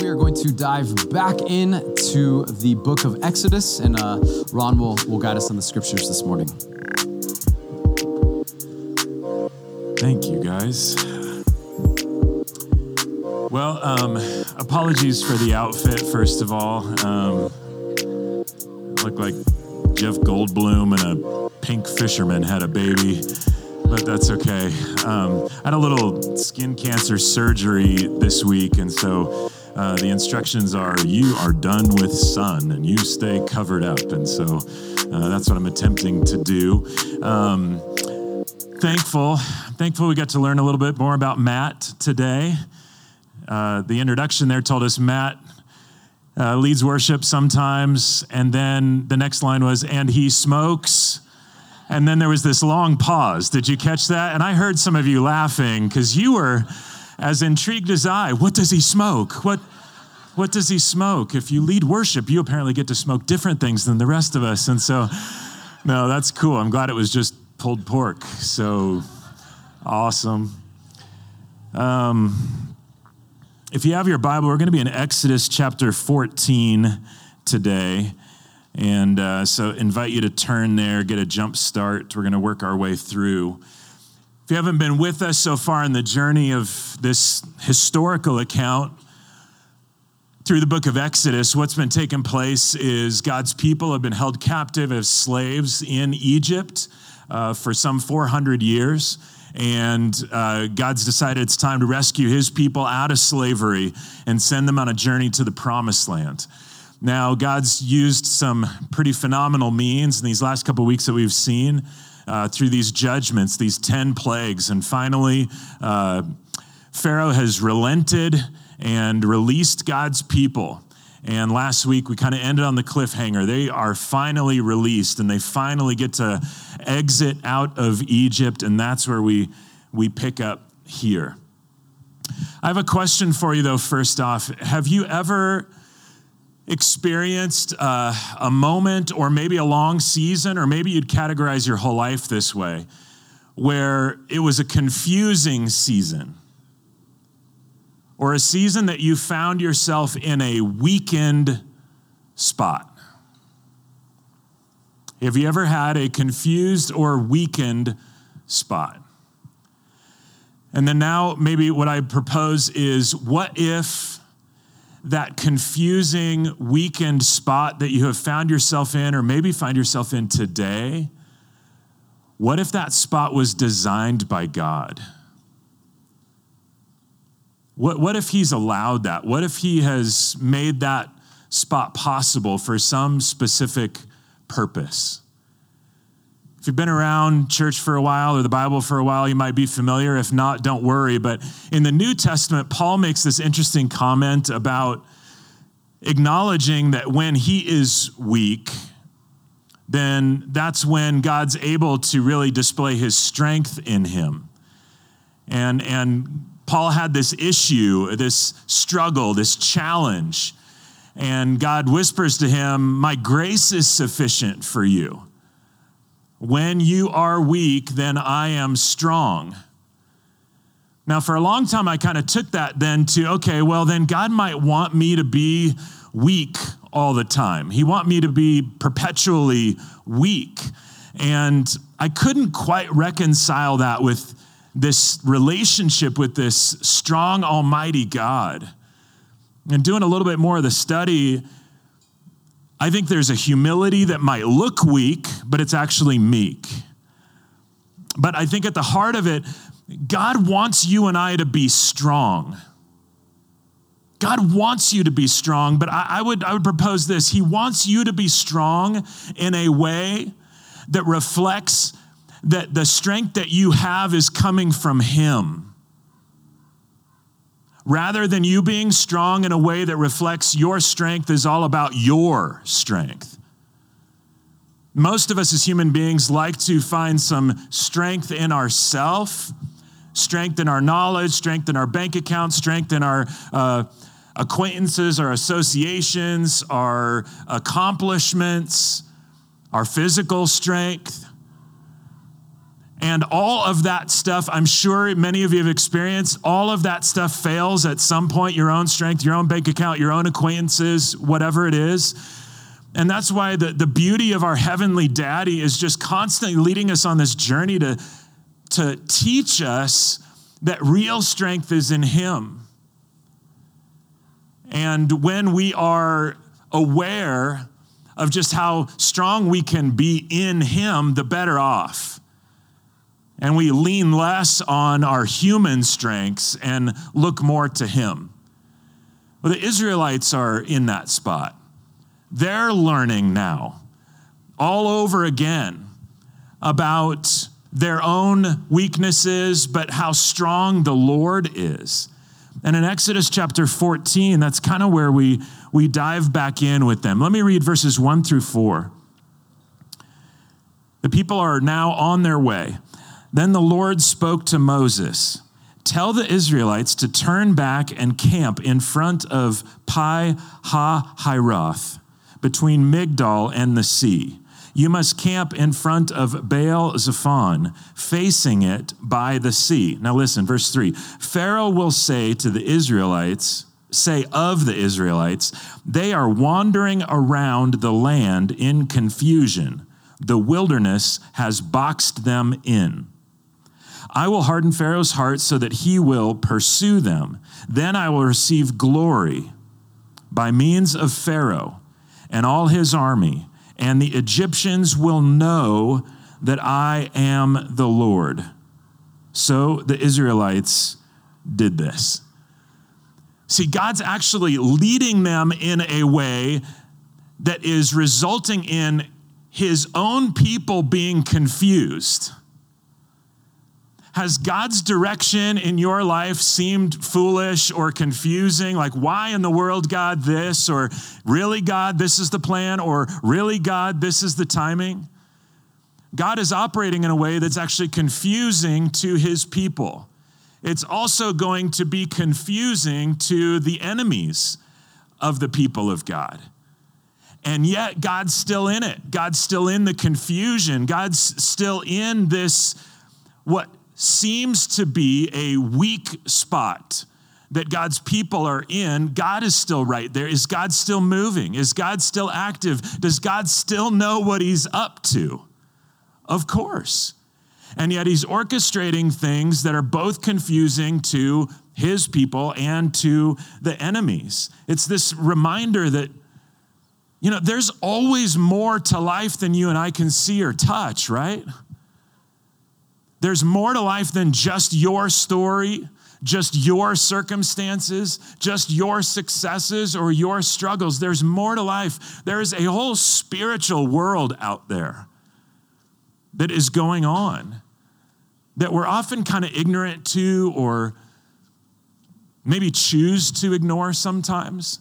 we are going to dive back into the book of Exodus, and uh, Ron will, will guide us on the scriptures this morning. Thank you, guys. Well, um, apologies for the outfit, first of all. Um, look like Jeff Goldblum and a pink fisherman had a baby, but that's okay. Um, I had a little skin cancer surgery this week, and so uh, the instructions are you are done with sun and you stay covered up. And so uh, that's what I'm attempting to do. Um, thankful, thankful we got to learn a little bit more about Matt today. Uh, the introduction there told us Matt uh, leads worship sometimes, and then the next line was, and he smokes. And then there was this long pause. Did you catch that? And I heard some of you laughing because you were as intrigued as I. What does he smoke? What, what does he smoke? If you lead worship, you apparently get to smoke different things than the rest of us. And so, no, that's cool. I'm glad it was just pulled pork. So awesome. Um, if you have your Bible, we're going to be in Exodus chapter 14 today. And uh, so invite you to turn there, get a jump start. We're going to work our way through. If you haven't been with us so far in the journey of this historical account through the book of Exodus, what's been taking place is God's people have been held captive as slaves in Egypt uh, for some 400 years. And uh, God's decided it's time to rescue his people out of slavery and send them on a journey to the promised land. Now, God's used some pretty phenomenal means in these last couple weeks that we've seen uh, through these judgments, these 10 plagues. And finally, uh, Pharaoh has relented and released God's people. And last week, we kind of ended on the cliffhanger. They are finally released and they finally get to exit out of Egypt. And that's where we, we pick up here. I have a question for you, though, first off. Have you ever experienced uh, a moment or maybe a long season, or maybe you'd categorize your whole life this way, where it was a confusing season, or a season that you found yourself in a weakened spot? Have you ever had a confused or weakened spot? And then now, maybe what I propose is what if that confusing, weakened spot that you have found yourself in, or maybe find yourself in today, what if that spot was designed by God? What, what if He's allowed that? What if He has made that spot possible for some specific purpose? If you've been around church for a while or the Bible for a while, you might be familiar. If not, don't worry. But in the New Testament, Paul makes this interesting comment about acknowledging that when he is weak, then that's when God's able to really display his strength in him. And, and Paul had this issue, this struggle, this challenge. And God whispers to him, My grace is sufficient for you. When you are weak, then I am strong. Now, for a long time, I kind of took that then to, okay, well, then God might want me to be weak all the time. He want me to be perpetually weak. And I couldn't quite reconcile that with this relationship with this strong, almighty God. And doing a little bit more of the study, I think there's a humility that might look weak, but it's actually meek. But I think at the heart of it, God wants you and I to be strong. God wants you to be strong, but I, I, would, I would propose this. He wants you to be strong in a way that reflects that the strength that you have is coming from Him rather than you being strong in a way that reflects your strength is all about your strength. Most of us as human beings like to find some strength in ourself, strength in our knowledge, strength in our bank account, strength in our uh, acquaintances, our associations, our accomplishments, our physical strength. And all of that stuff, I'm sure many of you have experienced, all of that stuff fails at some point your own strength, your own bank account, your own acquaintances, whatever it is. And that's why the, the beauty of our heavenly daddy is just constantly leading us on this journey to, to teach us that real strength is in him. And when we are aware of just how strong we can be in him, the better off and we lean less on our human strengths and look more to Him. Well, the Israelites are in that spot. They're learning now, all over again, about their own weaknesses, but how strong the Lord is. And in Exodus chapter 14, that's kind of where we, we dive back in with them. Let me read verses 1 through 4. The people are now on their way. Then the Lord spoke to Moses Tell the Israelites to turn back and camp in front of Pi Ha Hiroth, between Migdol and the sea. You must camp in front of Baal Zephon, facing it by the sea. Now listen, verse 3 Pharaoh will say to the Israelites, say of the Israelites, they are wandering around the land in confusion. The wilderness has boxed them in. I will harden Pharaoh's heart so that he will pursue them. Then I will receive glory by means of Pharaoh and all his army, and the Egyptians will know that I am the Lord. So the Israelites did this. See, God's actually leading them in a way that is resulting in his own people being confused. Has God's direction in your life seemed foolish or confusing? Like, why in the world, God, this? Or really, God, this is the plan? Or really, God, this is the timing? God is operating in a way that's actually confusing to his people. It's also going to be confusing to the enemies of the people of God. And yet, God's still in it. God's still in the confusion. God's still in this, what seems to be a weak spot that God's people are in, God is still right there. Is God still moving? Is God still active? Does God still know what he's up to? Of course. And yet he's orchestrating things that are both confusing to his people and to the enemies. It's this reminder that, you know, there's always more to life than you and I can see or touch, right? There's more to life than just your story, just your circumstances, just your successes or your struggles. There's more to life. There is a whole spiritual world out there that is going on that we're often kind of ignorant to or maybe choose to ignore sometimes.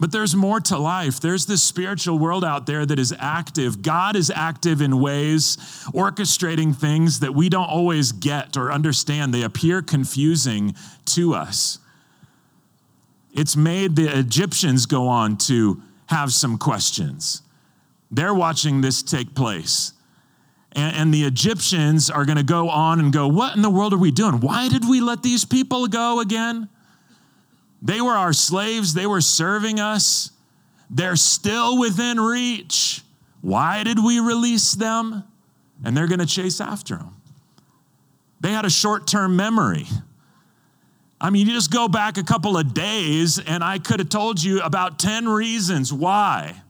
But there's more to life. There's this spiritual world out there that is active. God is active in ways, orchestrating things that we don't always get or understand. They appear confusing to us. It's made the Egyptians go on to have some questions. They're watching this take place. And, and the Egyptians are going to go on and go, What in the world are we doing? Why did we let these people go again? They were our slaves, they were serving us. They're still within reach. Why did we release them? And they're going to chase after them. They had a short term memory. I mean, you just go back a couple of days, and I could have told you about 10 reasons why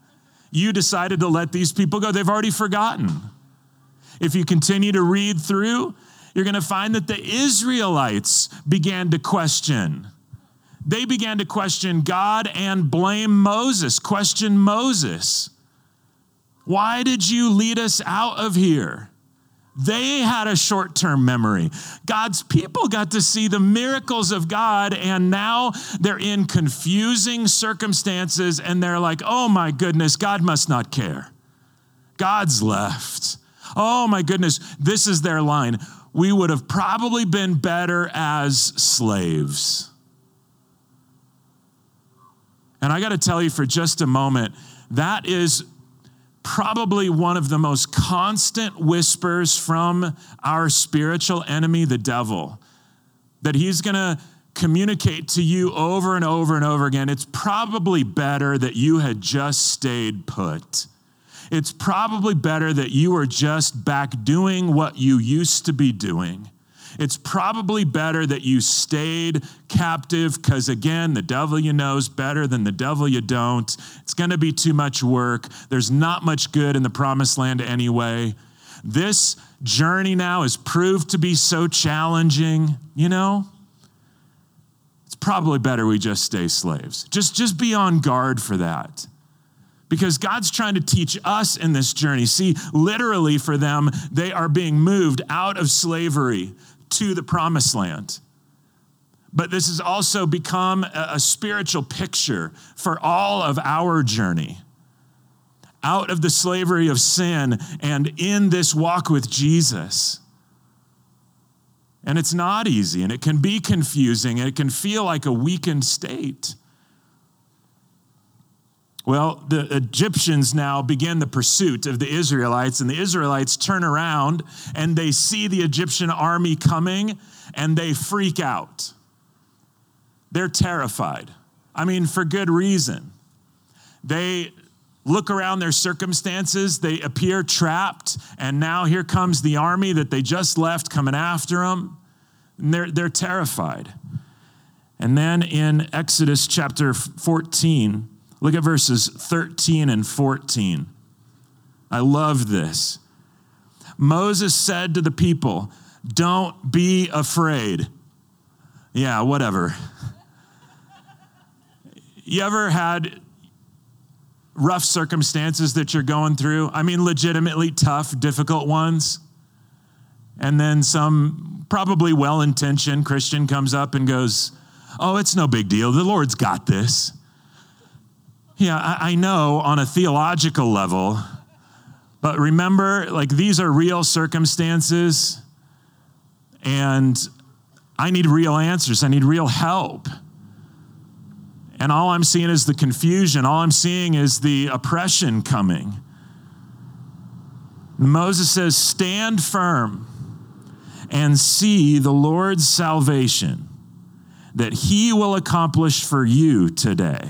you decided to let these people go. They've already forgotten. If you continue to read through, you're going to find that the Israelites began to question they began to question God and blame Moses, question Moses. Why did you lead us out of here? They had a short term memory. God's people got to see the miracles of God, and now they're in confusing circumstances, and they're like, oh my goodness, God must not care. God's left. Oh my goodness, this is their line. We would have probably been better as slaves. And I got to tell you for just a moment, that is probably one of the most constant whispers from our spiritual enemy, the devil, that he's going to communicate to you over and over and over again. It's probably better that you had just stayed put. It's probably better that you were just back doing what you used to be doing. It's probably better that you stayed captive because, again, the devil you know is better than the devil you don't. It's going to be too much work. There's not much good in the promised land anyway. This journey now is proved to be so challenging, you know? It's probably better we just stay slaves. Just, just be on guard for that because God's trying to teach us in this journey. See, literally for them, they are being moved out of slavery to the promised land. But this has also become a, spiritual picture for all of our journey out of the slavery of sin and in this walk with Jesus. And it's not easy and it can be confusing and it can feel like a weakened state. Well, the Egyptians now begin the pursuit of the Israelites, and the Israelites turn around and they see the Egyptian army coming and they freak out. They're terrified. I mean, for good reason. They look around their circumstances, they appear trapped, and now here comes the army that they just left coming after them. And they're, they're terrified. And then in Exodus chapter 14, Look at verses 13 and 14. I love this. Moses said to the people, Don't be afraid. Yeah, whatever. You ever had rough circumstances that you're going through? I mean, legitimately tough, difficult ones. And then some probably well intentioned Christian comes up and goes, Oh, it's no big deal. The Lord's got this. Yeah, I, I know on a theological level, but remember, like these are real circumstances, and I need real answers. I need real help. And all I'm seeing is the confusion. All I'm seeing is the oppression coming. Moses says, Stand firm and see the Lord's salvation that he will accomplish for you today.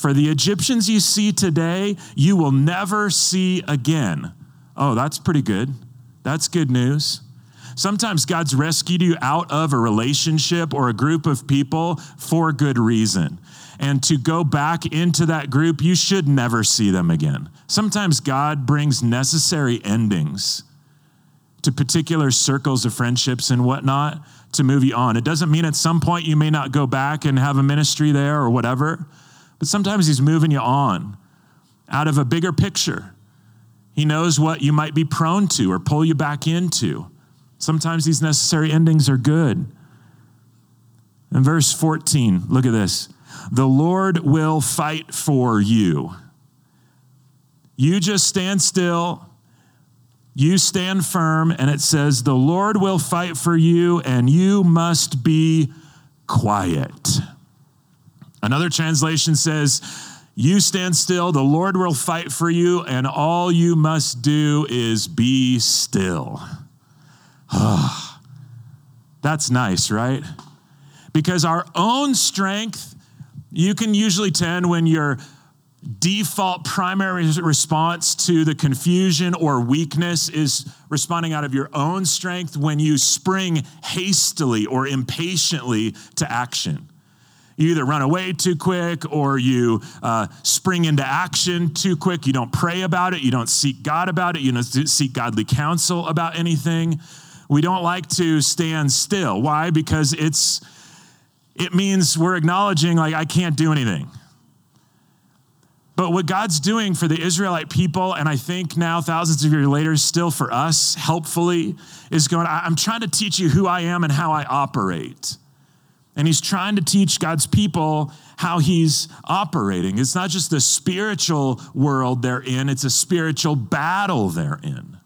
For the Egyptians you see today, you will never see again. Oh, that's pretty good. That's good news. Sometimes God's rescued you out of a relationship or a group of people for good reason. And to go back into that group, you should never see them again. Sometimes God brings necessary endings to particular circles of friendships and whatnot to move you on. It doesn't mean at some point you may not go back and have a ministry there or whatever. But sometimes He's moving you on out of a bigger picture. He knows what you might be prone to or pull you back into. Sometimes these necessary endings are good. In verse 14, look at this. The Lord will fight for you. You just stand still, you stand firm, and it says, The Lord will fight for you, and you must be quiet. Another translation says, You stand still, the Lord will fight for you, and all you must do is be still. Ah, that's nice, right? Because our own strength, you can usually tend when your default primary response to the confusion or weakness is responding out of your own strength when you spring hastily or impatiently to action. You either run away too quick or you uh, spring into action too quick. You don't pray about it. You don't seek God about it. You don't seek godly counsel about anything. We don't like to stand still. Why? Because it's it means we're acknowledging like I can't do anything. But what God's doing for the Israelite people, and I think now thousands of years later, still for us, helpfully, is going, I'm trying to teach you who I am and how I operate. And he's trying to teach God's people how he's operating. It's not just the spiritual world they're in, it's a spiritual battle they're in.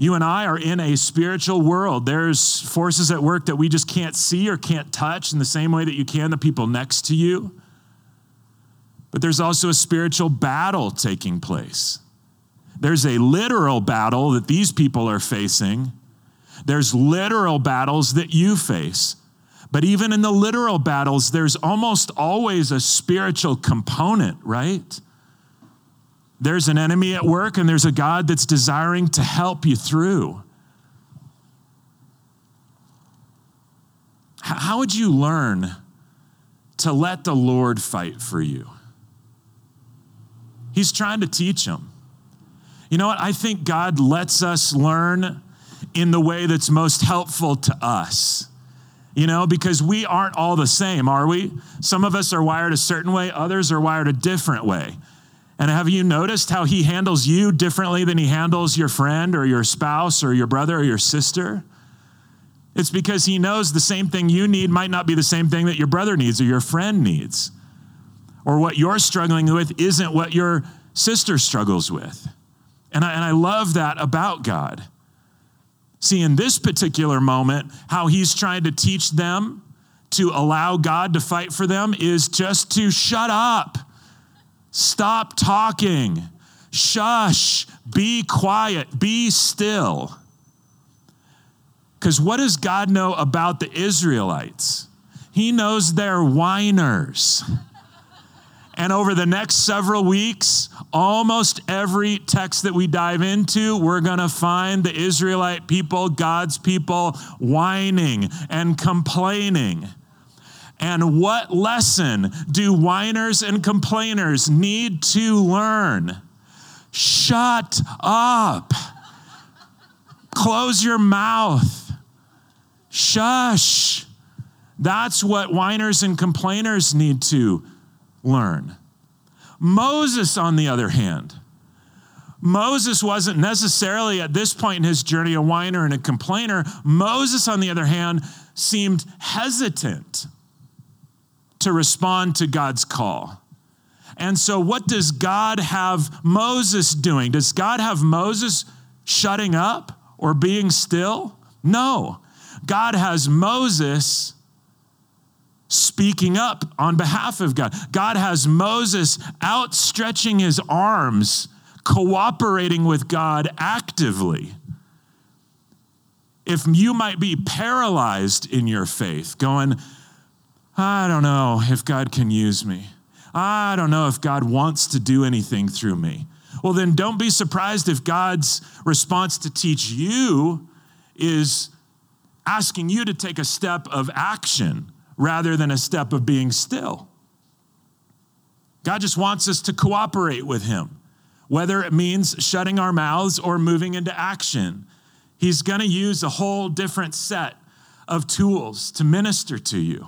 You and I are in a spiritual world. There's forces at work that we just can't see or can't touch in the same way that you can the people next to you. but there's also a spiritual battle taking place. There's a literal battle that these people are facing. There's literal battles that you face. But even in the literal battles, there's almost always a spiritual component, right? There's an enemy at work, and there's a God that's desiring to help you through. How would you learn to let the Lord fight for you? He's trying to teach him. You know what? I think God lets us learn in the way that's most helpful to us. You know, because we aren't all the same, are we? Some of us are wired a certain way, others are wired a different way. And have you noticed how he handles you differently than he handles your friend or your spouse or your brother or your sister? It's because he knows the same thing you need might not be the same thing that your brother needs or your friend needs. Or what you're struggling with isn't what your sister struggles with. And I, and I love that about God. See, in this particular moment, how he's trying to teach them to allow God to fight for them is just to shut up, stop talking, shush, be quiet, be still. Because what does God know about the Israelites? He knows they're whiners. And over the next several weeks, almost every text that we dive into, we're going to find the Israelite people, God's people, whining and complaining. And what lesson do whiners and complainers need to learn? Shut up. Close your mouth. Shush. That's what whiners and complainers need to learn. Moses, on the other hand, Moses wasn't necessarily at this point in his journey a whiner and a complainer. Moses, on the other hand, seemed hesitant to respond to God's call. And so, what does God have Moses doing? Does God have Moses shutting up or being still? No. God has Moses speaking up on behalf of God. God has Moses outstretching his arms, cooperating with God actively. If you might be paralyzed in your faith, going, I don't know if God can use me. I don't know if God wants to do anything through me. Well, then don't be surprised if God's response to teach you is asking you to take a step of action rather than a step of being still. God just wants us to cooperate with Him, whether it means shutting our mouths or moving into action. He's going to use a whole different set of tools to minister to you.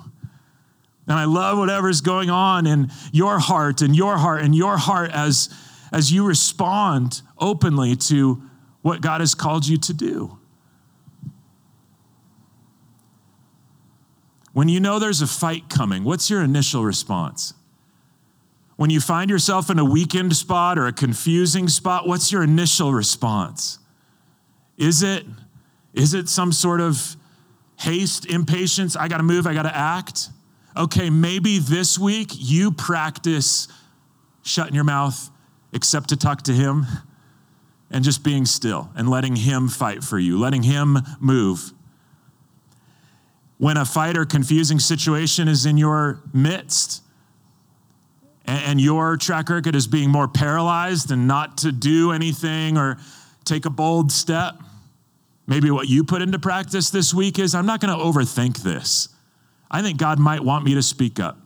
And I love whatever's going on in your heart and your heart and your heart as, as you respond openly to what God has called you to do. When you know there's a fight coming, what's your initial response? When you find yourself in a weakened spot or a confusing spot, what's your initial response? Is it is it some sort of haste, impatience, I got to move, I got to act? Okay, maybe this week you practice shutting your mouth except to talk to him and just being still and letting him fight for you, letting him move when a fight or confusing situation is in your midst and your track record is being more paralyzed and not to do anything or take a bold step, maybe what you put into practice this week is I'm not going to overthink this. I think God might want me to speak up.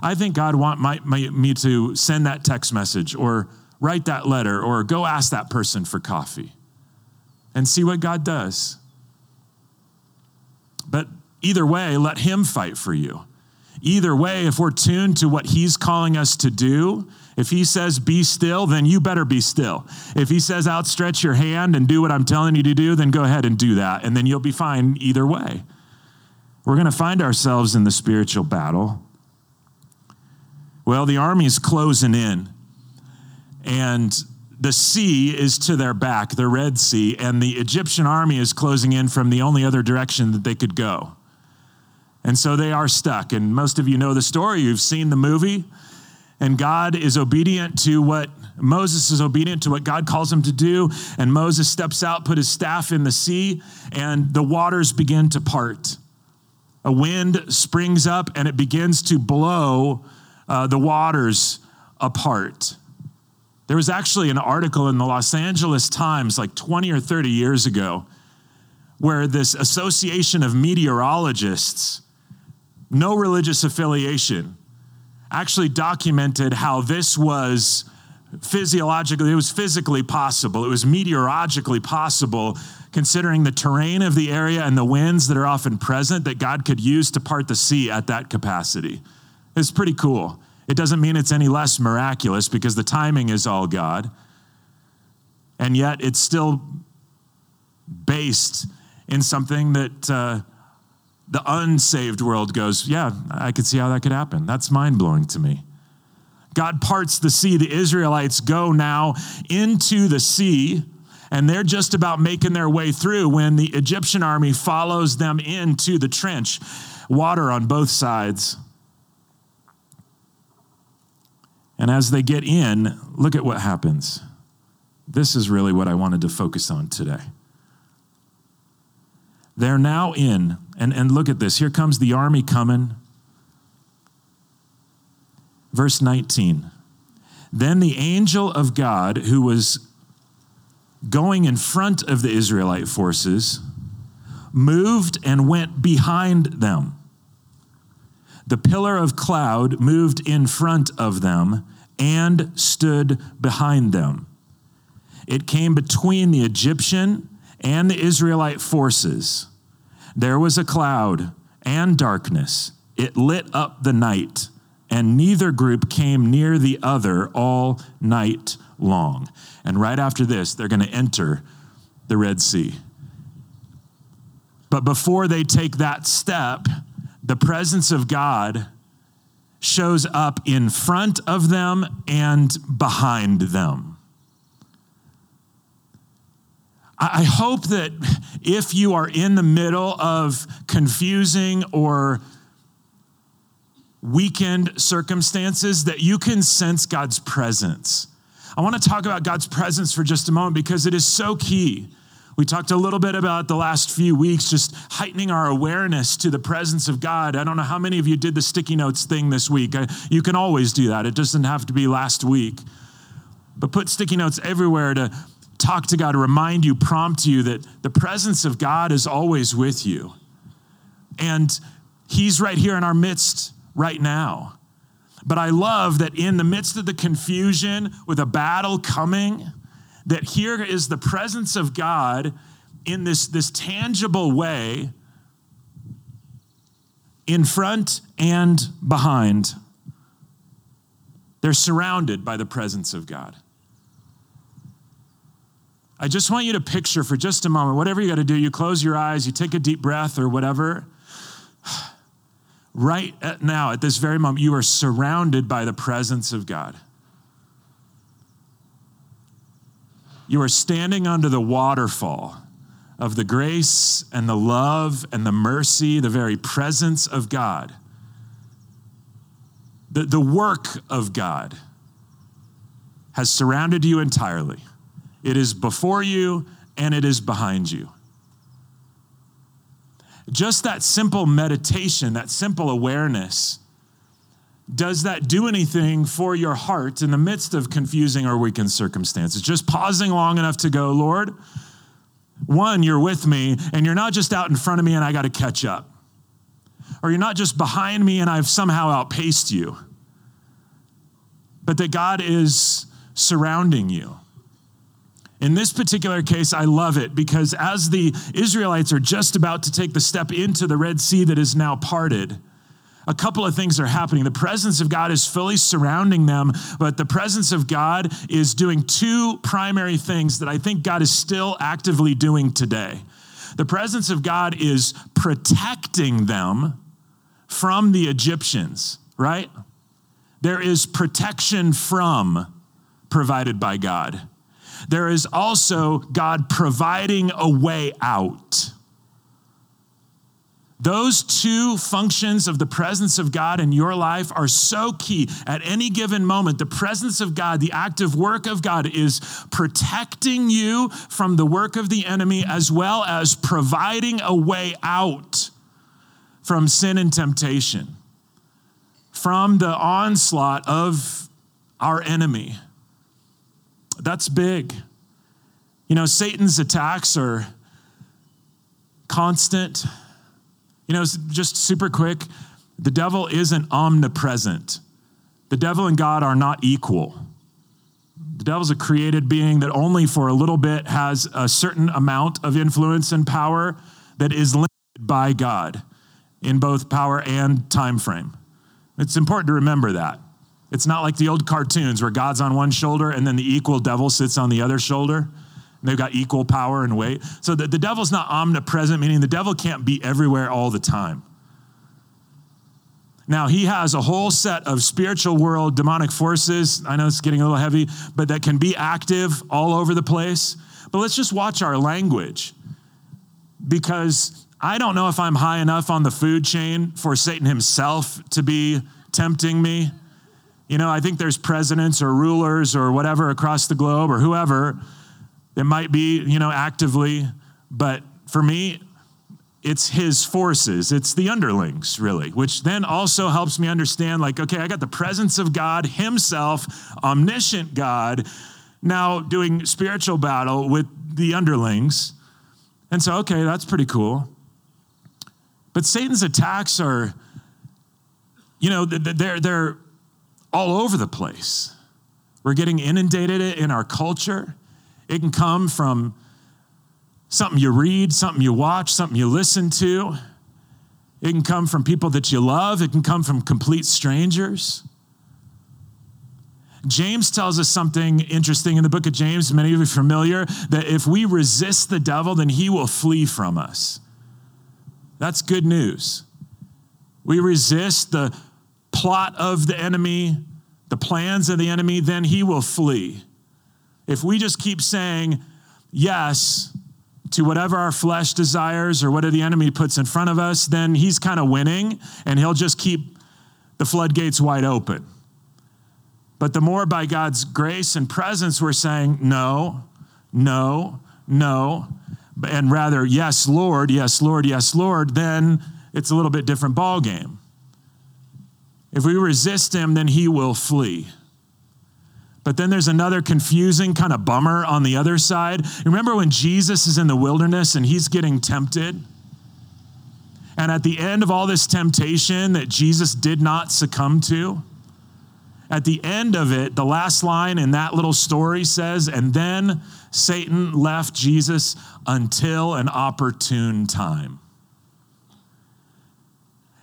I think God want my, my, me to send that text message or write that letter or go ask that person for coffee and see what God does. But Either way, let Him fight for you. Either way, if we're tuned to what He's calling us to do, if He says be still, then you better be still. If He says outstretch your hand and do what I'm telling you to do, then go ahead and do that, and then you'll be fine either way. We're going to find ourselves in the spiritual battle. Well, the army's closing in, and the sea is to their back, the Red Sea, and the Egyptian army is closing in from the only other direction that they could go. And so they are stuck. And most of you know the story, you've seen the movie. and God is obedient to what Moses is obedient to what God calls him to do. And Moses steps out, put his staff in the sea, and the waters begin to part. A wind springs up and it begins to blow uh, the waters apart. There was actually an article in the Los Angeles Times like 20 or 30 years ago where this association of meteorologists, no religious affiliation, actually documented how this was physiologically, it was physically possible, it was meteorologically possible, considering the terrain of the area and the winds that are often present, that God could use to part the sea at that capacity. It's pretty cool. It doesn't mean it's any less miraculous because the timing is all God. And yet it's still based in something that uh, the unsaved world goes, yeah, I could see how that could happen. That's mind blowing to me. God parts the sea. The Israelites go now into the sea, and they're just about making their way through when the Egyptian army follows them into the trench, water on both sides. And as they get in, look at what happens. This is really what I wanted to focus on today. They're now in, and, and look at this. Here comes the army coming. Verse 19. Then the angel of God, who was going in front of the Israelite forces, moved and went behind them. The pillar of cloud moved in front of them and stood behind them. It came between the Egyptian and the Israelite forces. There was a cloud and darkness. It lit up the night, and neither group came near the other all night long. And right after this, they're going to enter the Red Sea. But before they take that step, the presence of God shows up in front of them and behind them. I hope that if you are in the middle of confusing or weakened circumstances, that you can sense God's presence. I want to talk about God's presence for just a moment because it is so key. We talked a little bit about the last few weeks, just heightening our awareness to the presence of God. I don't know how many of you did the sticky notes thing this week. You can always do that, it doesn't have to be last week. But put sticky notes everywhere to talk to God, remind you, prompt you that the presence of God is always with you. And He's right here in our midst right now. But I love that in the midst of the confusion, with a battle coming, that here is the presence of God in this, this tangible way in front and behind. They're surrounded by the presence of God. I just want you to picture for just a moment, whatever you got to do, you close your eyes, you take a deep breath or whatever. Right now, at this very moment, you are surrounded by the presence of God. You are standing under the waterfall of the grace and the love and the mercy, the very presence of God, the, the work of God has surrounded you entirely. It is before you and it is behind you. Just that simple meditation, that simple awareness, does that do anything for your heart in the midst of confusing or weakened circumstances? Just pausing long enough to go, Lord, one, you're with me, and you're not just out in front of me and I got to catch up. Or you're not just behind me and I've somehow outpaced you, but that God is surrounding you. In this particular case, I love it because as the Israelites are just about to take the step into the Red Sea that is now parted, a couple of things are happening. The presence of God is fully surrounding them, but the presence of God is doing two primary things that I think God is still actively doing today. The presence of God is protecting them from the Egyptians, right? There is protection from provided by God there is also God providing a way out. Those two functions of the presence of God in your life are so key. At any given moment, the presence of God, the active work of God, is protecting you from the work of the enemy as well as providing a way out from sin and temptation, from the onslaught of our enemy. That's big. You know, Satan's attacks are constant you know, just super quick the devil isn't omnipresent, the devil and God are not equal. The devil's a created being that only for a little bit has a certain amount of influence and power that is limited by God in both power and time frame. It's important to remember that. It's not like the old cartoons where God's on one shoulder and then the equal devil sits on the other shoulder. They've got equal power and weight. So the, the devil's not omnipresent, meaning the devil can't be everywhere all the time. Now, he has a whole set of spiritual world demonic forces. I know it's getting a little heavy, but that can be active all over the place. But let's just watch our language because I don't know if I'm high enough on the food chain for Satan himself to be tempting me. You know, I think there's presidents or rulers or whatever across the globe or whoever it might be, you know, actively, but for me, it's his forces, it's the underlings, really, which then also helps me understand like, okay, I got the presence of God Himself, omniscient God, now doing spiritual battle with the underlings. And so, okay, that's pretty cool. But Satan's attacks are, you know, they're, they're all over the place. We're getting inundated in our culture. It can come from something you read, something you watch, something you listen to. It can come from people that you love. It can come from complete strangers. James tells us something interesting in the book of James, many of you are familiar, that if we resist the devil, then he will flee from us. That's good news. We resist the plot of the enemy, the plans of the enemy, then he will flee. If we just keep saying yes to whatever our flesh desires or whatever the enemy puts in front of us, then he's kind of winning and he'll just keep the floodgates wide open. But the more by God's grace and presence we're saying no, no, no, and rather yes, Lord, yes, Lord, yes, Lord, then it's a little bit different ball game. If we resist him, then he will flee. But then there's another confusing kind of bummer on the other side. Remember when Jesus is in the wilderness and he's getting tempted? And at the end of all this temptation that Jesus did not succumb to, at the end of it, the last line in that little story says, and then Satan left Jesus until an opportune time.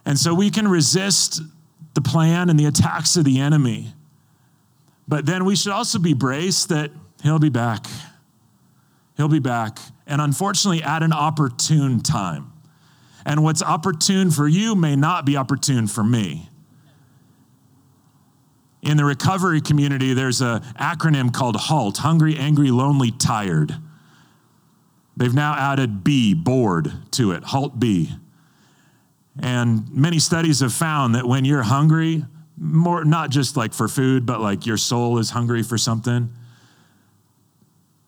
And so we can resist the plan and the attacks of the enemy. But then we should also be braced that he'll be back. He'll be back. And unfortunately, at an opportune time. And what's opportune for you may not be opportune for me. In the recovery community, there's an acronym called HALT hungry, angry, lonely, tired. They've now added B, bored, to it, HALT B. And many studies have found that when you're hungry, more not just like for food, but like your soul is hungry for something,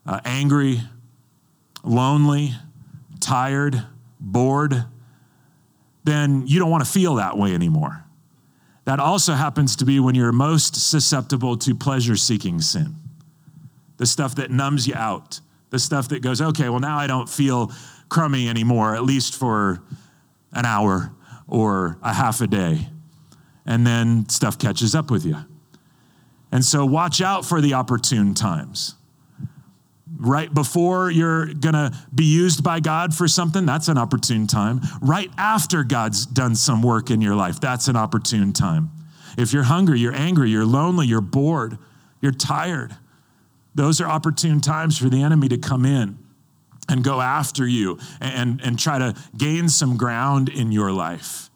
uh, angry, lonely, tired, bored, then you don't want to feel that way anymore. That also happens to be when you're most susceptible to pleasure seeking sin. The stuff that numbs you out, the stuff that goes, okay, well, now I don't feel crummy anymore, at least for an hour or a half a day and then stuff catches up with you. And so watch out for the opportune times. Right before you're gonna be used by God for something, that's an opportune time. Right after God's done some work in your life, that's an opportune time. If you're hungry, you're angry, you're lonely, you're bored, you're tired, those are opportune times for the enemy to come in and go after you and, and try to gain some ground in your life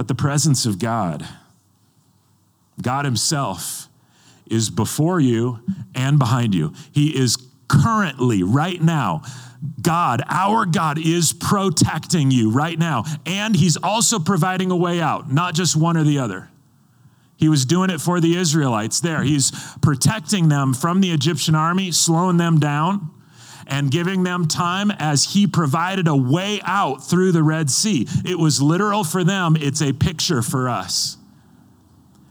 but the presence of God. God Himself is before you and behind you. He is currently, right now, God, our God, is protecting you right now. And He's also providing a way out, not just one or the other. He was doing it for the Israelites there. He's protecting them from the Egyptian army, slowing them down, and giving them time as He provided a way out through the Red Sea. It was literal for them, it's a picture for us.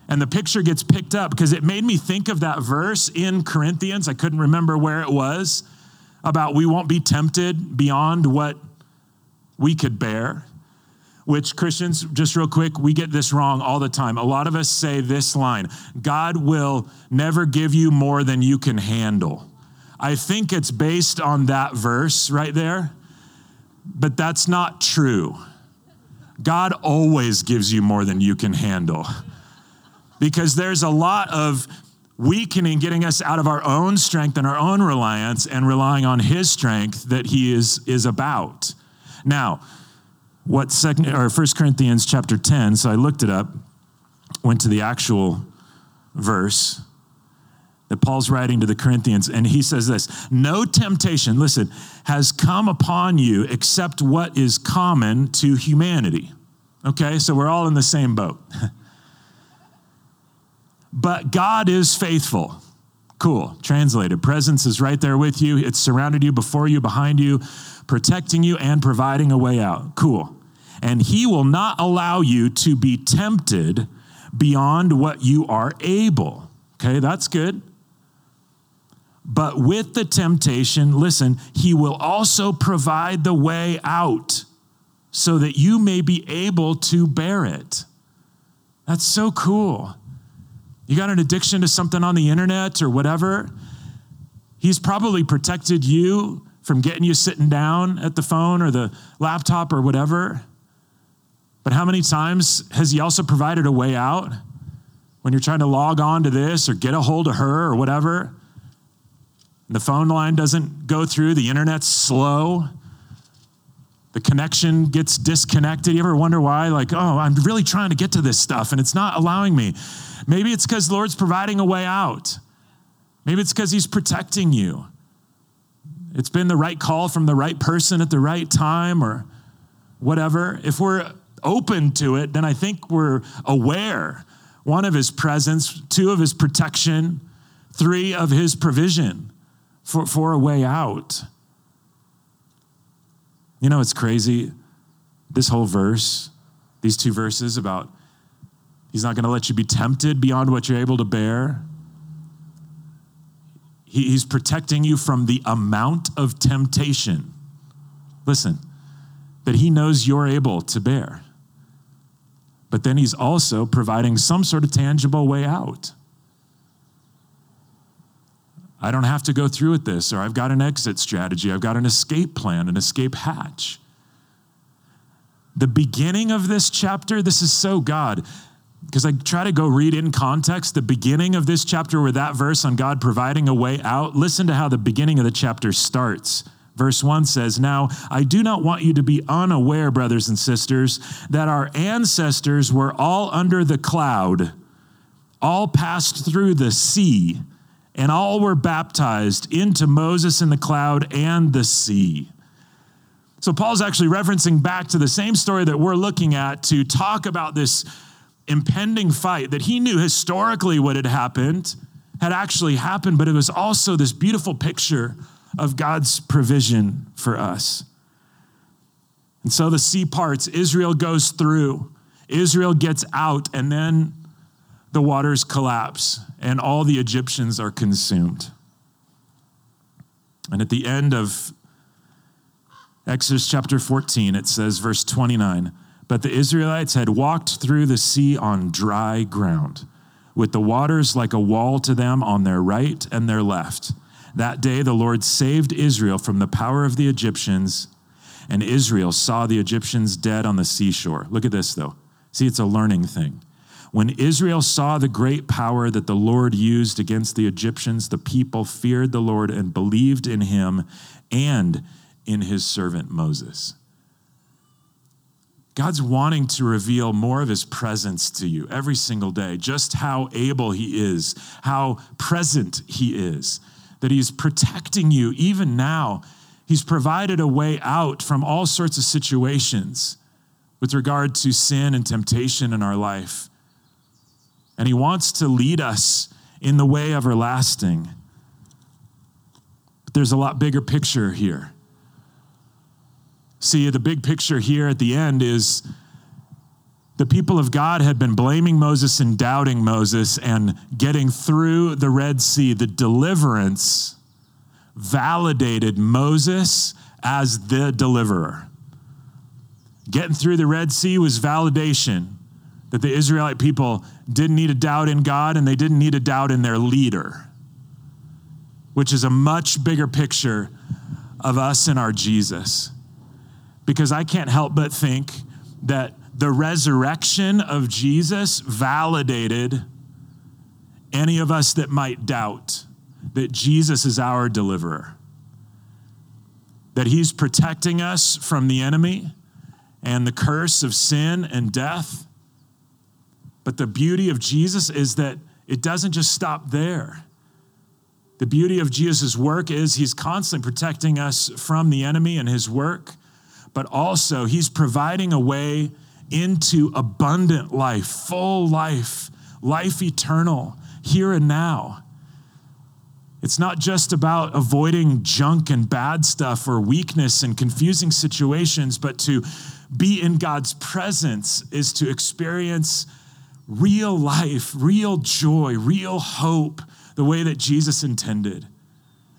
And the picture gets picked up because it made me think of that verse in Corinthians. I couldn't remember where it was about we won't be tempted beyond what we could bear. Which Christians, just real quick, we get this wrong all the time. A lot of us say this line God will never give you more than you can handle. I think it's based on that verse right there, but that's not true. God always gives you more than you can handle because there's a lot of weakening, getting us out of our own strength and our own reliance and relying on his strength that he is, is about. Now, what second or first Corinthians chapter 10, so I looked it up, went to the actual verse that Paul's writing to the Corinthians, and he says this No temptation, listen, has come upon you except what is common to humanity. Okay, so we're all in the same boat. but God is faithful. Cool. Translated. Presence is right there with you. It's surrounded you, before you, behind you, protecting you, and providing a way out. Cool. And He will not allow you to be tempted beyond what you are able. Okay, that's good. But with the temptation, listen, He will also provide the way out so that you may be able to bear it. That's so cool. You got an addiction to something on the internet or whatever, he's probably protected you from getting you sitting down at the phone or the laptop or whatever. But how many times has he also provided a way out when you're trying to log on to this or get a hold of her or whatever? The phone line doesn't go through, the internet's slow, the connection gets disconnected. You ever wonder why? Like, oh, I'm really trying to get to this stuff and it's not allowing me. Maybe it's because the Lord's providing a way out. Maybe it's because He's protecting you. It's been the right call from the right person at the right time or whatever. If we're open to it, then I think we're aware one of His presence, two of His protection, three of His provision for, for a way out. You know, it's crazy. This whole verse, these two verses about He's not going to let you be tempted beyond what you're able to bear. he's protecting you from the amount of temptation. Listen, that He knows you're able to bear. But then He's also providing some sort of tangible way out. I don't have to go through with this, or I've got an exit strategy, I've got an escape plan, an escape hatch. The beginning of this chapter, this is so God because I try to go read in context the beginning of this chapter where that verse on God providing a way out. Listen to how the beginning of the chapter starts. Verse 1 says, Now I do not want you to be unaware, brothers and sisters, that our ancestors were all under the cloud, all passed through the sea, and all were baptized into Moses in the cloud and the sea. So Paul's actually referencing back to the same story that we're looking at to talk about this impending fight that he knew historically what had happened had actually happened, but it was also this beautiful picture of God's provision for us. And so the sea parts, Israel goes through, Israel gets out, and then the waters collapse, and all the Egyptians are consumed. And at the end of Exodus chapter 14, it says, verse 29 but the Israelites had walked through the sea on dry ground, with the waters like a wall to them on their right and their left. That day the Lord saved Israel from the power of the Egyptians, and Israel saw the Egyptians dead on the seashore. Look at this, though. See, it's a learning thing. When Israel saw the great power that the Lord used against the Egyptians, the people feared the Lord and believed in him and in his servant Moses. God's wanting to reveal more of his presence to you every single day, just how able he is, how present he is. that He's protecting you even now. He's provided a way out from all sorts of situations with regard to sin and temptation in our life. And He wants to lead us in the way everlasting. But there's a lot bigger picture here. See, the big picture here at the end is the people of God had been blaming Moses and doubting Moses and getting through the Red Sea. The deliverance validated Moses as the deliverer. Getting through the Red Sea was validation that the Israelite people didn't need a doubt in God and they didn't need a doubt in their leader, which is a much bigger picture of us and our Jesus. Because I can't help but think that the resurrection of Jesus validated any of us that might doubt that Jesus is our deliverer, that he's protecting us from the enemy and the curse of sin and death. But the beauty of Jesus is that it doesn't just stop there. The beauty of Jesus' work is he's constantly protecting us from the enemy and his work, but also he's providing a way into abundant life, full life, life eternal, here and now. It's not just about avoiding junk and bad stuff or weakness and confusing situations, but to be in God's presence is to experience real life, real joy, real hope, the way that Jesus intended,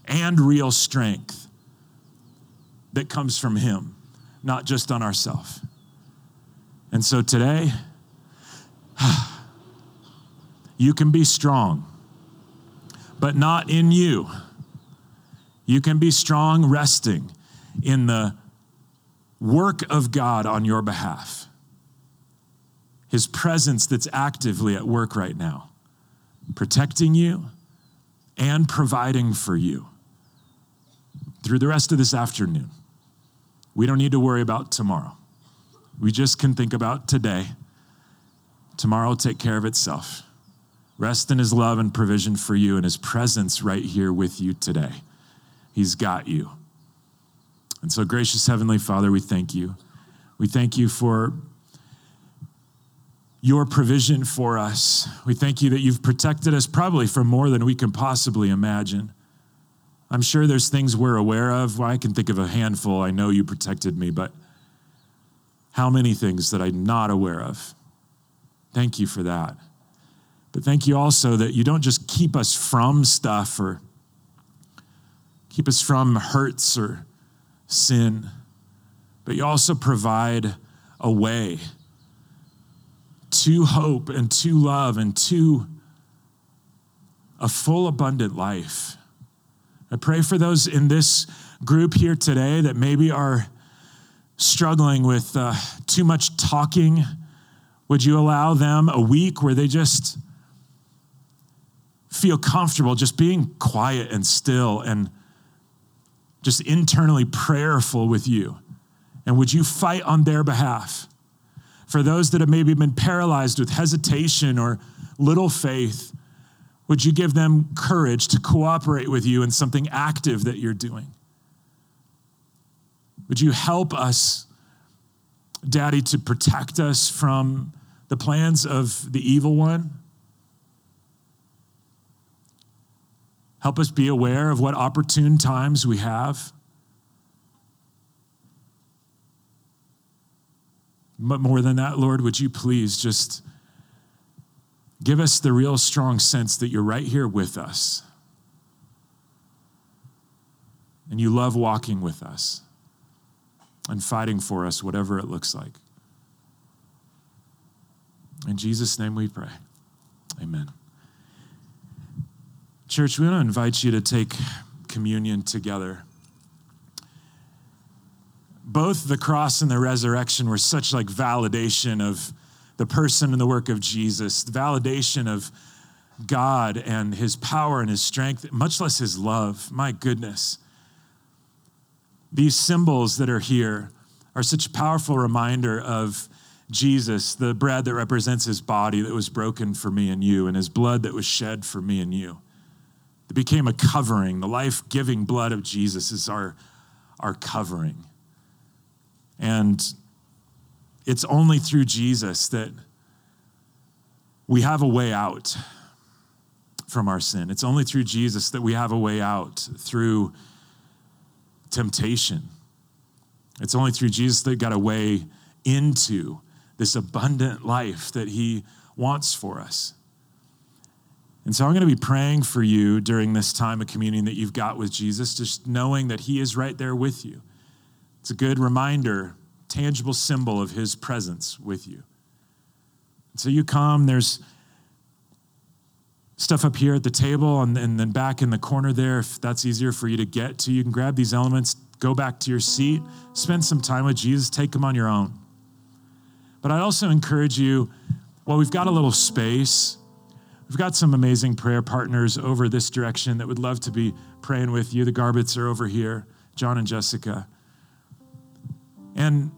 and real strength that comes from Him, not just on ourselves. And so today, you can be strong, but not in you. You can be strong resting in the work of God on your behalf. His presence that's actively at work right now, protecting you and providing for you through the rest of this afternoon. We don't need to worry about tomorrow. We just can think about today. Tomorrow will take care of itself. Rest in his love and provision for you and his presence right here with you today. He's got you. And so, gracious Heavenly Father, we thank you. We thank you for your provision for us. We thank you that you've protected us probably from more than we can possibly imagine. I'm sure there's things we're aware of. Well, I can think of a handful. I know you protected me, but how many things that I'm not aware of? Thank you for that. But thank you also that you don't just keep us from stuff or keep us from hurts or sin, but you also provide a way to hope and to love and to a full, abundant life. I pray for those in this group here today that maybe are struggling with uh, too much talking. Would you allow them a week where they just feel comfortable just being quiet and still and just internally prayerful with you? And would you fight on their behalf? For those that have maybe been paralyzed with hesitation or little faith, would you give them courage to cooperate with you in something active that you're doing? Would you help us, Daddy, to protect us from the plans of the evil one? Help us be aware of what opportune times we have. But more than that, Lord, would you please just give us the real strong sense that you're right here with us and you love walking with us and fighting for us, whatever it looks like. In Jesus' name we pray. Amen. Church, we want to invite you to take communion together. Both the cross and the resurrection were such like validation of the person and the work of Jesus, the validation of God and his power and his strength, much less his love. My goodness. These symbols that are here are such a powerful reminder of Jesus, the bread that represents his body that was broken for me and you, and his blood that was shed for me and you that became a covering. The life giving blood of Jesus is our, our covering. And it's only through Jesus that we have a way out from our sin. It's only through Jesus that we have a way out through temptation. It's only through Jesus that got a way into this abundant life that he wants for us. And so I'm going to be praying for you during this time of communion that you've got with Jesus, just knowing that he is right there with you. It's a good reminder, tangible symbol of his presence with you. So you come, there's stuff up here at the table and, and then back in the corner there, if that's easier for you to get to, you can grab these elements, go back to your seat, spend some time with Jesus, take them on your own. But I also encourage you, well, we've got a little space. We've got some amazing prayer partners over this direction that would love to be praying with you. The Garbets are over here, John and Jessica. And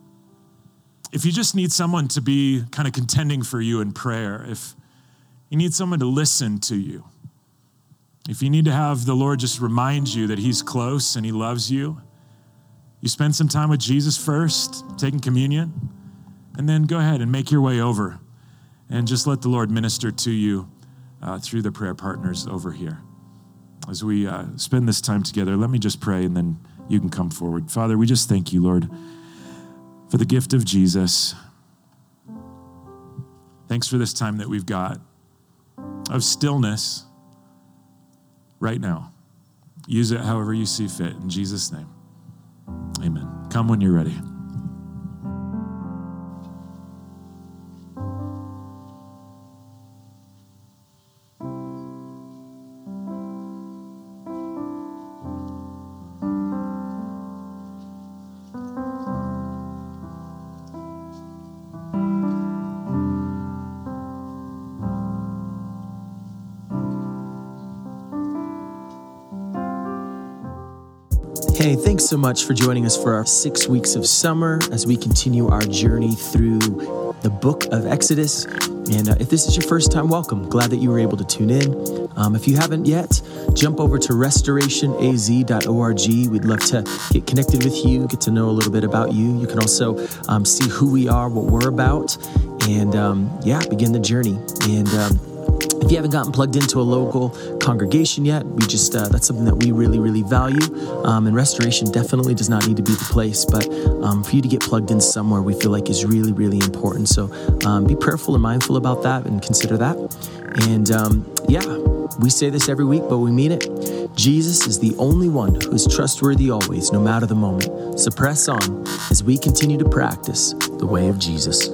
if you just need someone to be kind of contending for you in prayer, if you need someone to listen to you, if you need to have the Lord just remind you that He's close and He loves you, you spend some time with Jesus first, taking communion, and then go ahead and make your way over and just let the Lord minister to you uh, through the prayer partners over here. As we uh, spend this time together, let me just pray and then you can come forward. Father, we just thank you, Lord, for the gift of Jesus. Thanks for this time that we've got of stillness right now. Use it however you see fit. In Jesus' name, amen. Come when you're ready. Hey, thanks so much for joining us for our six weeks of summer as we continue our journey through the book of Exodus. And uh, if this is your first time, welcome. Glad that you were able to tune in. Um, if you haven't yet, jump over to restorationaz.org. We'd love to get connected with you, get to know a little bit about you. You can also um, see who we are, what we're about, and um, yeah, begin the journey. And um, if you haven't gotten plugged into a local congregation yet, we just uh, that's something that we really, really value. Um, and restoration definitely does not need to be the place, but um, for you to get plugged in somewhere, we feel like is really, really important. So um, be prayerful and mindful about that, and consider that. And um, yeah, we say this every week, but we mean it. Jesus is the only one who is trustworthy always, no matter the moment. So press on as we continue to practice the way of Jesus.